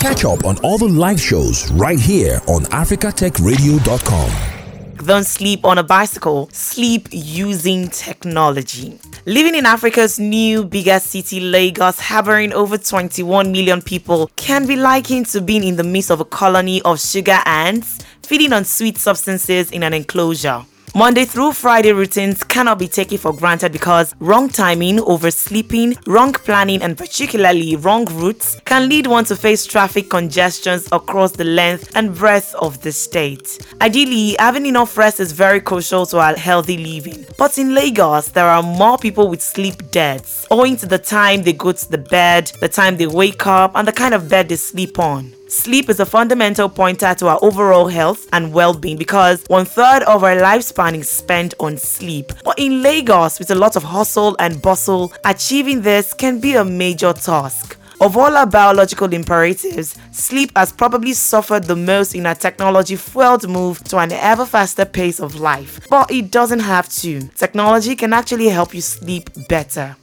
Catch up on all the live shows right here on africatechradio.com. Don't sleep on a bicycle, sleep using technology. Living in Africa's new biggest city, Lagos, harboring over 21 million people, can be likened to being in the midst of a colony of sugar ants feeding on sweet substances in an enclosure. Monday through Friday routines cannot be taken for granted because wrong timing, oversleeping, wrong planning, and particularly wrong routes can lead one to face traffic congestions across the length and breadth of the state. Ideally, having enough rest is very crucial to our healthy living. But in Lagos, there are more people with sleep debts owing to the time they go to the bed, the time they wake up, and the kind of bed they sleep on. Sleep is a fundamental pointer to our overall health and well being because one third of our lifespan is spent on sleep. But in Lagos, with a lot of hustle and bustle, achieving this can be a major task. Of all our biological imperatives, sleep has probably suffered the most in our technology fueled move to an ever faster pace of life. But it doesn't have to. Technology can actually help you sleep better.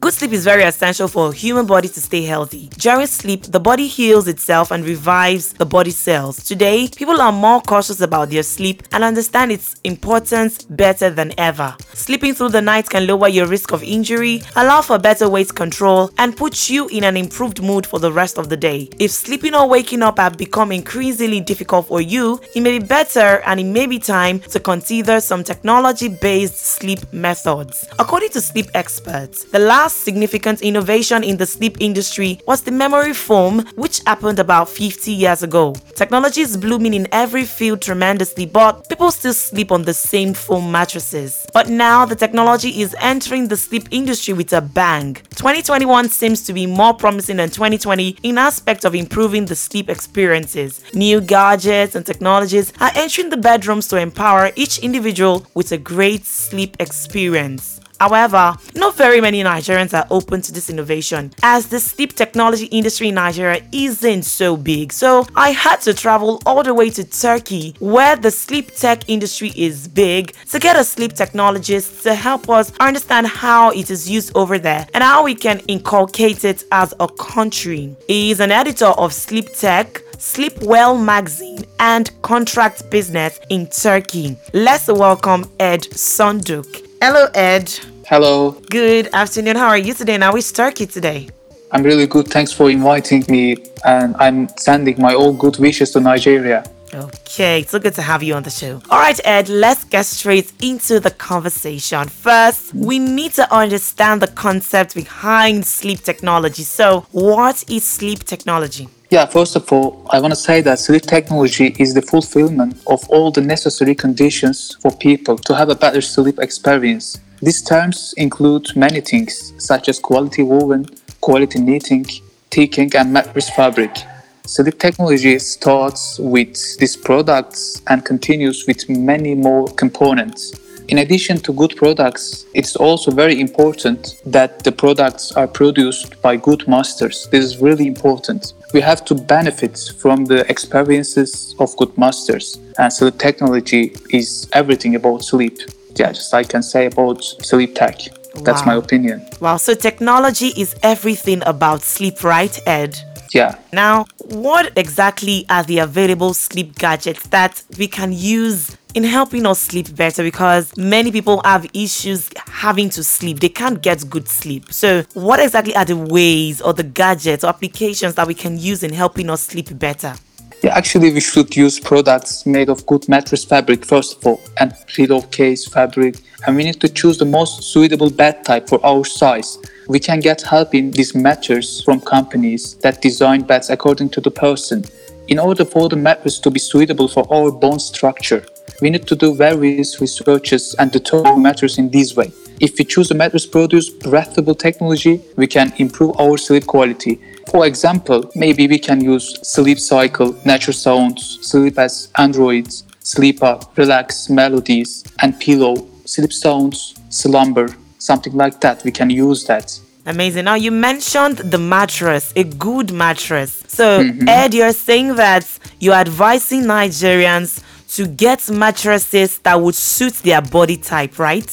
Good sleep is very essential for a human body to stay healthy. During sleep, the body heals itself and revives the body cells. Today, people are more cautious about their sleep and understand its importance better than ever. Sleeping through the night can lower your risk of injury, allow for better weight control, and put you in an improved mood for the rest of the day. If sleeping or waking up have become increasingly difficult for you, it may be better and it may be time to consider some technology based sleep methods. According to sleep experts, the last last significant innovation in the sleep industry was the memory foam, which happened about 50 years ago. Technology is blooming in every field tremendously, but people still sleep on the same foam mattresses. But now the technology is entering the sleep industry with a bang. 2021 seems to be more promising than 2020 in aspect of improving the sleep experiences. New gadgets and technologies are entering the bedrooms to empower each individual with a great sleep experience. However, not very many Nigerians are open to this innovation as the sleep technology industry in Nigeria isn't so big. So I had to travel all the way to Turkey where the sleep tech industry is big to get a sleep technologist to help us understand how it is used over there and how we can inculcate it as a country. He is an editor of Sleep Tech, Sleep Well magazine, and contract business in Turkey. Let's welcome Ed Sunduk. Hello, Ed. Hello. Good afternoon. How are you today? Now it's Turkey today. I'm really good. Thanks for inviting me. And I'm sending my all good wishes to Nigeria. Okay, so good to have you on the show. All right, Ed, let's get straight into the conversation. First, we need to understand the concept behind sleep technology. So, what is sleep technology? Yeah, first of all, I want to say that sleep technology is the fulfillment of all the necessary conditions for people to have a better sleep experience. These terms include many things, such as quality woven, quality knitting, ticking, and mattress fabric. Sleep technology starts with these products and continues with many more components. In addition to good products, it's also very important that the products are produced by good masters. This is really important. We have to benefit from the experiences of good masters. And so technology is everything about sleep. Yeah, just I can say about sleep tech. That's wow. my opinion. Wow, so technology is everything about sleep, right, Ed? Yeah. Now, what exactly are the available sleep gadgets that we can use in helping us sleep better because many people have issues having to sleep. They can't get good sleep. So, what exactly are the ways or the gadgets or applications that we can use in helping us sleep better? Yeah, actually, we should use products made of good mattress fabric first of all, and pillowcase fabric, and we need to choose the most suitable bed type for our size. We can get help in these matters from companies that design beds according to the person. In order for the mattress to be suitable for our bone structure, we need to do various researches and determine matters in this way. If we choose a mattress produce breathable technology, we can improve our sleep quality. For example, maybe we can use sleep cycle, natural sounds, sleep as androids, sleep sleeper, relax melodies, and pillow, sleep sounds, slumber, something like that. We can use that. Amazing. Now you mentioned the mattress, a good mattress. So mm-hmm. Ed, you're saying that you're advising Nigerians to get mattresses that would suit their body type, right?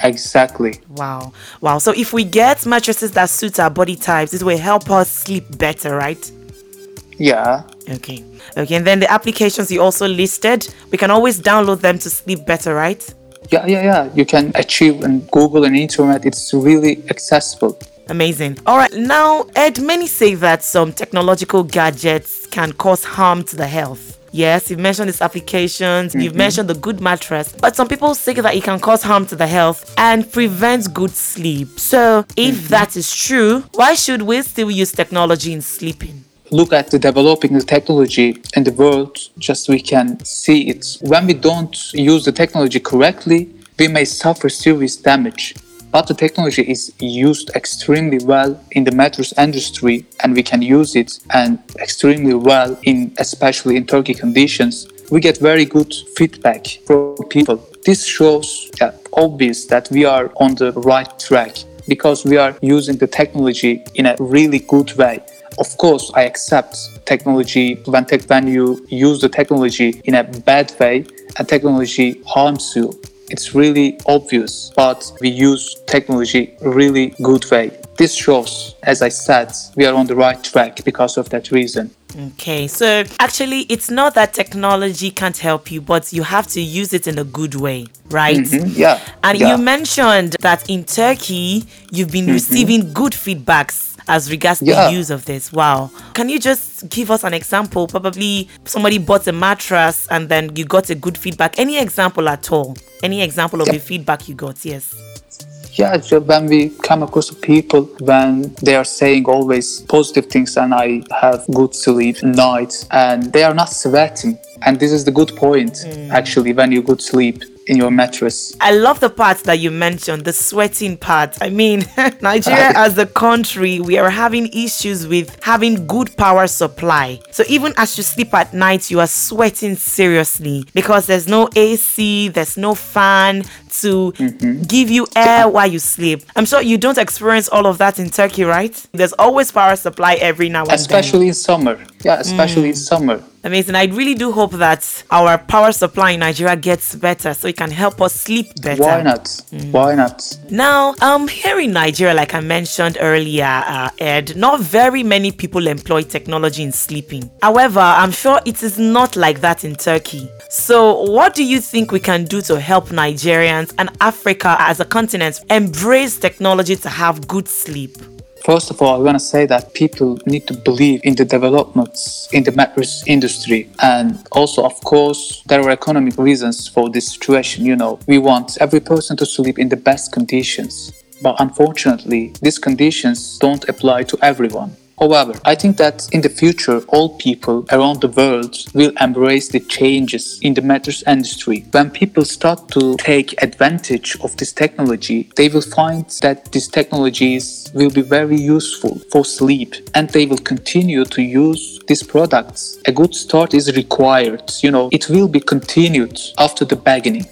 Exactly. Wow. Wow. So if we get mattresses that suit our body types, this will help us sleep better, right? Yeah. Okay. Okay. And then the applications you also listed, we can always download them to sleep better, right? Yeah, yeah, yeah. You can achieve on Google and internet. It's really accessible. Amazing. All right. Now, Ed, many say that some technological gadgets can cause harm to the health. Yes, you've mentioned these applications, you've mm-hmm. mentioned the good mattress, but some people say that it can cause harm to the health and prevent good sleep. So, if mm-hmm. that is true, why should we still use technology in sleeping? Look at the developing the technology in the world just we can see it. When we don't use the technology correctly we may suffer serious damage. But the technology is used extremely well in the mattress industry and we can use it and extremely well in especially in turkey conditions. We get very good feedback from people. This shows yeah, obvious that we are on the right track because we are using the technology in a really good way of course, I accept technology when, tech, when you use the technology in a bad way and technology harms you. It's really obvious, but we use technology really good way. This shows, as I said, we are on the right track because of that reason. Okay, so actually, it's not that technology can't help you, but you have to use it in a good way, right? Mhm, Yeah. And yeah. you mentioned that in Turkey, you've been receiving good feedbacks as regards Yeah. the use of this. Wow. Can you just give us an example? Probably somebody bought a mattress and then you got a good feedback. Any example at all? Any example of Yeah. the feedback you got? Yes. Yeah, so when we come across people when they are saying always positive things and I have good sleep nights and they are not sweating. And this is the good point mm. actually when you good sleep in your mattress. I love the part that you mentioned, the sweating part. I mean, Nigeria as a country, we are having issues with having good power supply. So even as you sleep at night, you are sweating seriously because there's no AC, there's no fan to mm-hmm. give you air while you sleep. I'm sure you don't experience all of that in Turkey, right? There's always power supply every now and then. Especially in summer. Yeah, especially in mm. summer. Amazing. I really do hope that our power supply in Nigeria gets better so it can help us sleep better. Why not? Why not? Now, um, here in Nigeria, like I mentioned earlier, uh, Ed, not very many people employ technology in sleeping. However, I'm sure it is not like that in Turkey. So, what do you think we can do to help Nigerians and Africa as a continent embrace technology to have good sleep? First of all, I want to say that people need to believe in the developments in the mattress industry. And also, of course, there are economic reasons for this situation. You know, we want every person to sleep in the best conditions. But unfortunately, these conditions don't apply to everyone. However, I think that in the future, all people around the world will embrace the changes in the mattress industry. When people start to take advantage of this technology, they will find that these technologies will be very useful for sleep and they will continue to use these products. A good start is required, you know, it will be continued after the beginning.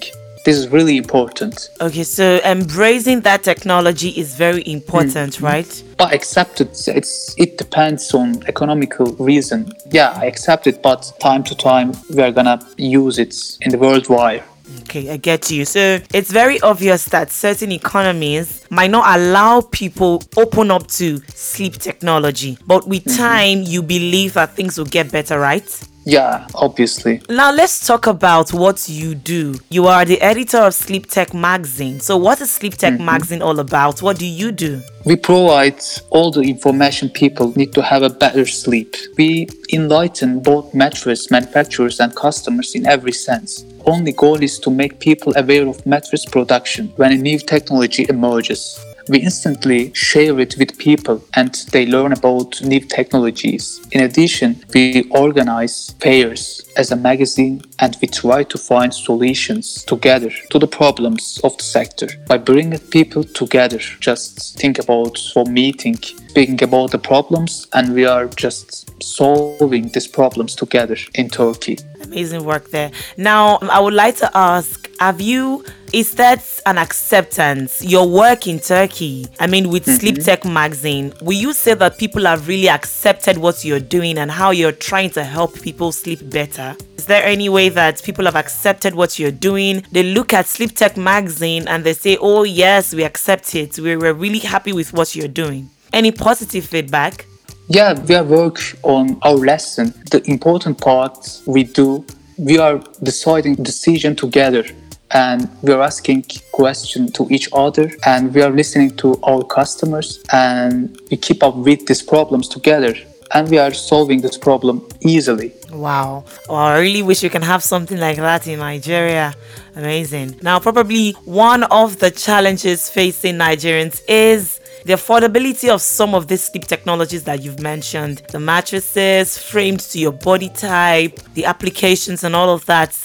This is really important. Okay, so embracing that technology is very important, mm-hmm. right? But accept it. It's it depends on economical reason. Yeah, I accept it, but time to time we are gonna use it in the worldwide. Okay, I get you. So it's very obvious that certain economies might not allow people open up to sleep technology, but with mm-hmm. time, you believe that things will get better, right? Yeah, obviously. Now let's talk about what you do. You are the editor of Sleep Tech Magazine. So what is Sleep Tech mm-hmm. Magazine all about? What do you do? We provide all the information people need to have a better sleep. We enlighten both mattress manufacturers and customers in every sense. Only goal is to make people aware of mattress production when a new technology emerges. We instantly share it with people and they learn about new technologies. In addition, we organize fairs as a magazine and we try to find solutions together to the problems of the sector by bringing people together. Just think about for meeting, speaking about the problems, and we are just solving these problems together in Turkey. Amazing work there. Now, I would like to ask Have you, is that an acceptance? Your work in Turkey, I mean, with mm-hmm. Sleep Tech Magazine, will you say that people have really accepted what you're doing and how you're trying to help people sleep better? Is there any way that people have accepted what you're doing? They look at Sleep Tech Magazine and they say, Oh, yes, we accept it. We were really happy with what you're doing. Any positive feedback? Yeah, we are work on our lesson. The important part we do, we are deciding decision together and we are asking questions to each other and we are listening to our customers and we keep up with these problems together and we are solving this problem easily. Wow. Oh, I really wish we can have something like that in Nigeria. Amazing. Now, probably one of the challenges facing Nigerians is the affordability of some of these sleep technologies that you've mentioned the mattresses framed to your body type, the applications, and all of that.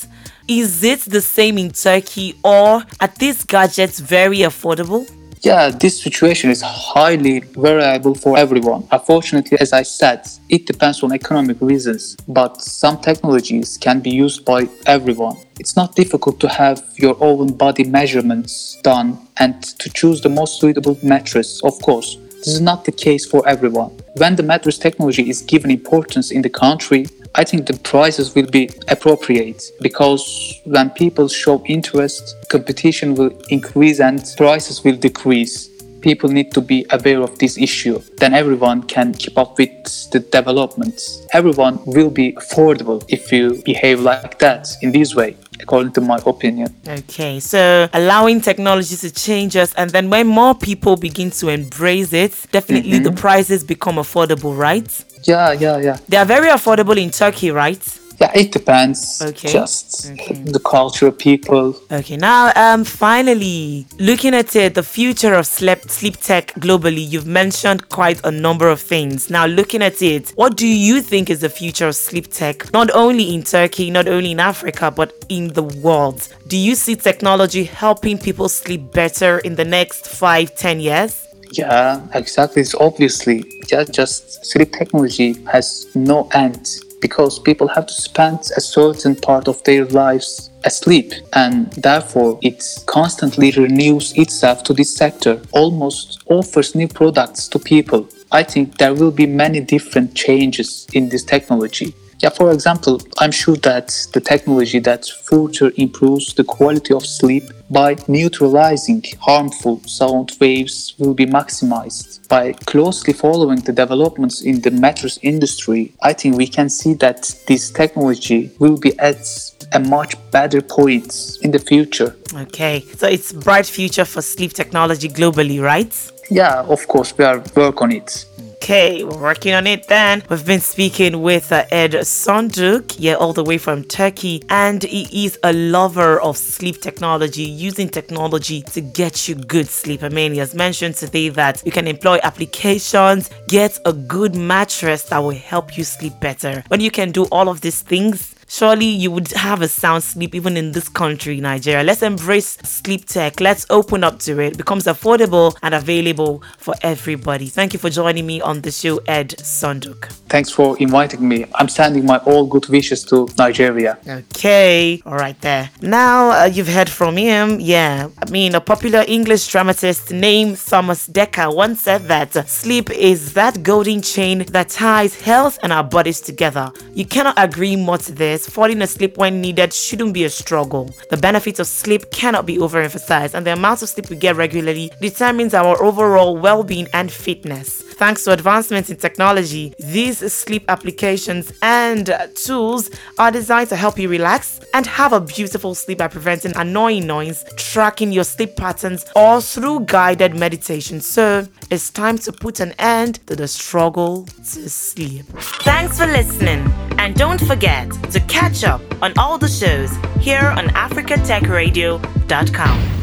Is it the same in Turkey or are these gadgets very affordable? Yeah, this situation is highly variable for everyone. Unfortunately, as I said, it depends on economic reasons, but some technologies can be used by everyone. It's not difficult to have your own body measurements done and to choose the most suitable mattress, of course. This is not the case for everyone. When the mattress technology is given importance in the country, I think the prices will be appropriate because when people show interest, competition will increase and prices will decrease. People need to be aware of this issue. Then everyone can keep up with the developments. Everyone will be affordable if you behave like that in this way according to my opinion. Okay, so allowing technology to change us, and then when more people begin to embrace it, definitely mm-hmm. the prices become affordable, right? Yeah, yeah, yeah. They are very affordable in Turkey, right? Yeah, it depends. Okay. Just okay. the culture of people. Okay, now um finally looking at it, the future of sleep sleep tech globally, you've mentioned quite a number of things. Now looking at it, what do you think is the future of sleep tech? Not only in Turkey, not only in Africa, but in the world. Do you see technology helping people sleep better in the next five, ten years? Yeah, exactly. It's obviously just, just sleep technology has no end because people have to spend a certain part of their lives asleep and therefore it constantly renews itself to this sector almost offers new products to people i think there will be many different changes in this technology yeah, for example, I'm sure that the technology that further improves the quality of sleep by neutralizing harmful sound waves will be maximized. By closely following the developments in the mattress industry, I think we can see that this technology will be at a much better point in the future. Okay, so it's bright future for sleep technology globally, right? Yeah, of course, we are work on it. Okay, we're working on it then. We've been speaking with uh, Ed Sunduk, yeah, all the way from Turkey, and he is a lover of sleep technology, using technology to get you good sleep. I mean, he has mentioned today that you can employ applications, get a good mattress that will help you sleep better. When you can do all of these things, surely you would have a sound sleep even in this country, Nigeria. Let's embrace sleep tech. Let's open up to it. it becomes affordable and available for everybody. Thank you for joining me on the show, Ed Sunduk. Thanks for inviting me. I'm sending my all good wishes to Nigeria. Okay, all right there. Now uh, you've heard from him. Yeah, I mean, a popular English dramatist named Thomas Dekker once said that sleep is that golden chain that ties health and our bodies together. You cannot agree more to this falling asleep when needed shouldn't be a struggle. The benefits of sleep cannot be overemphasized, and the amount of sleep we get regularly determines our overall well being and fitness. Thanks to advancements in technology, these sleep applications and tools are designed to help you relax and have a beautiful sleep by preventing annoying noise, tracking your sleep patterns, or through guided meditation. So it's time to put an end to the struggle to sleep. Thanks for listening, and don't forget to catch up on all the shows here on AfricaTechRadio.com.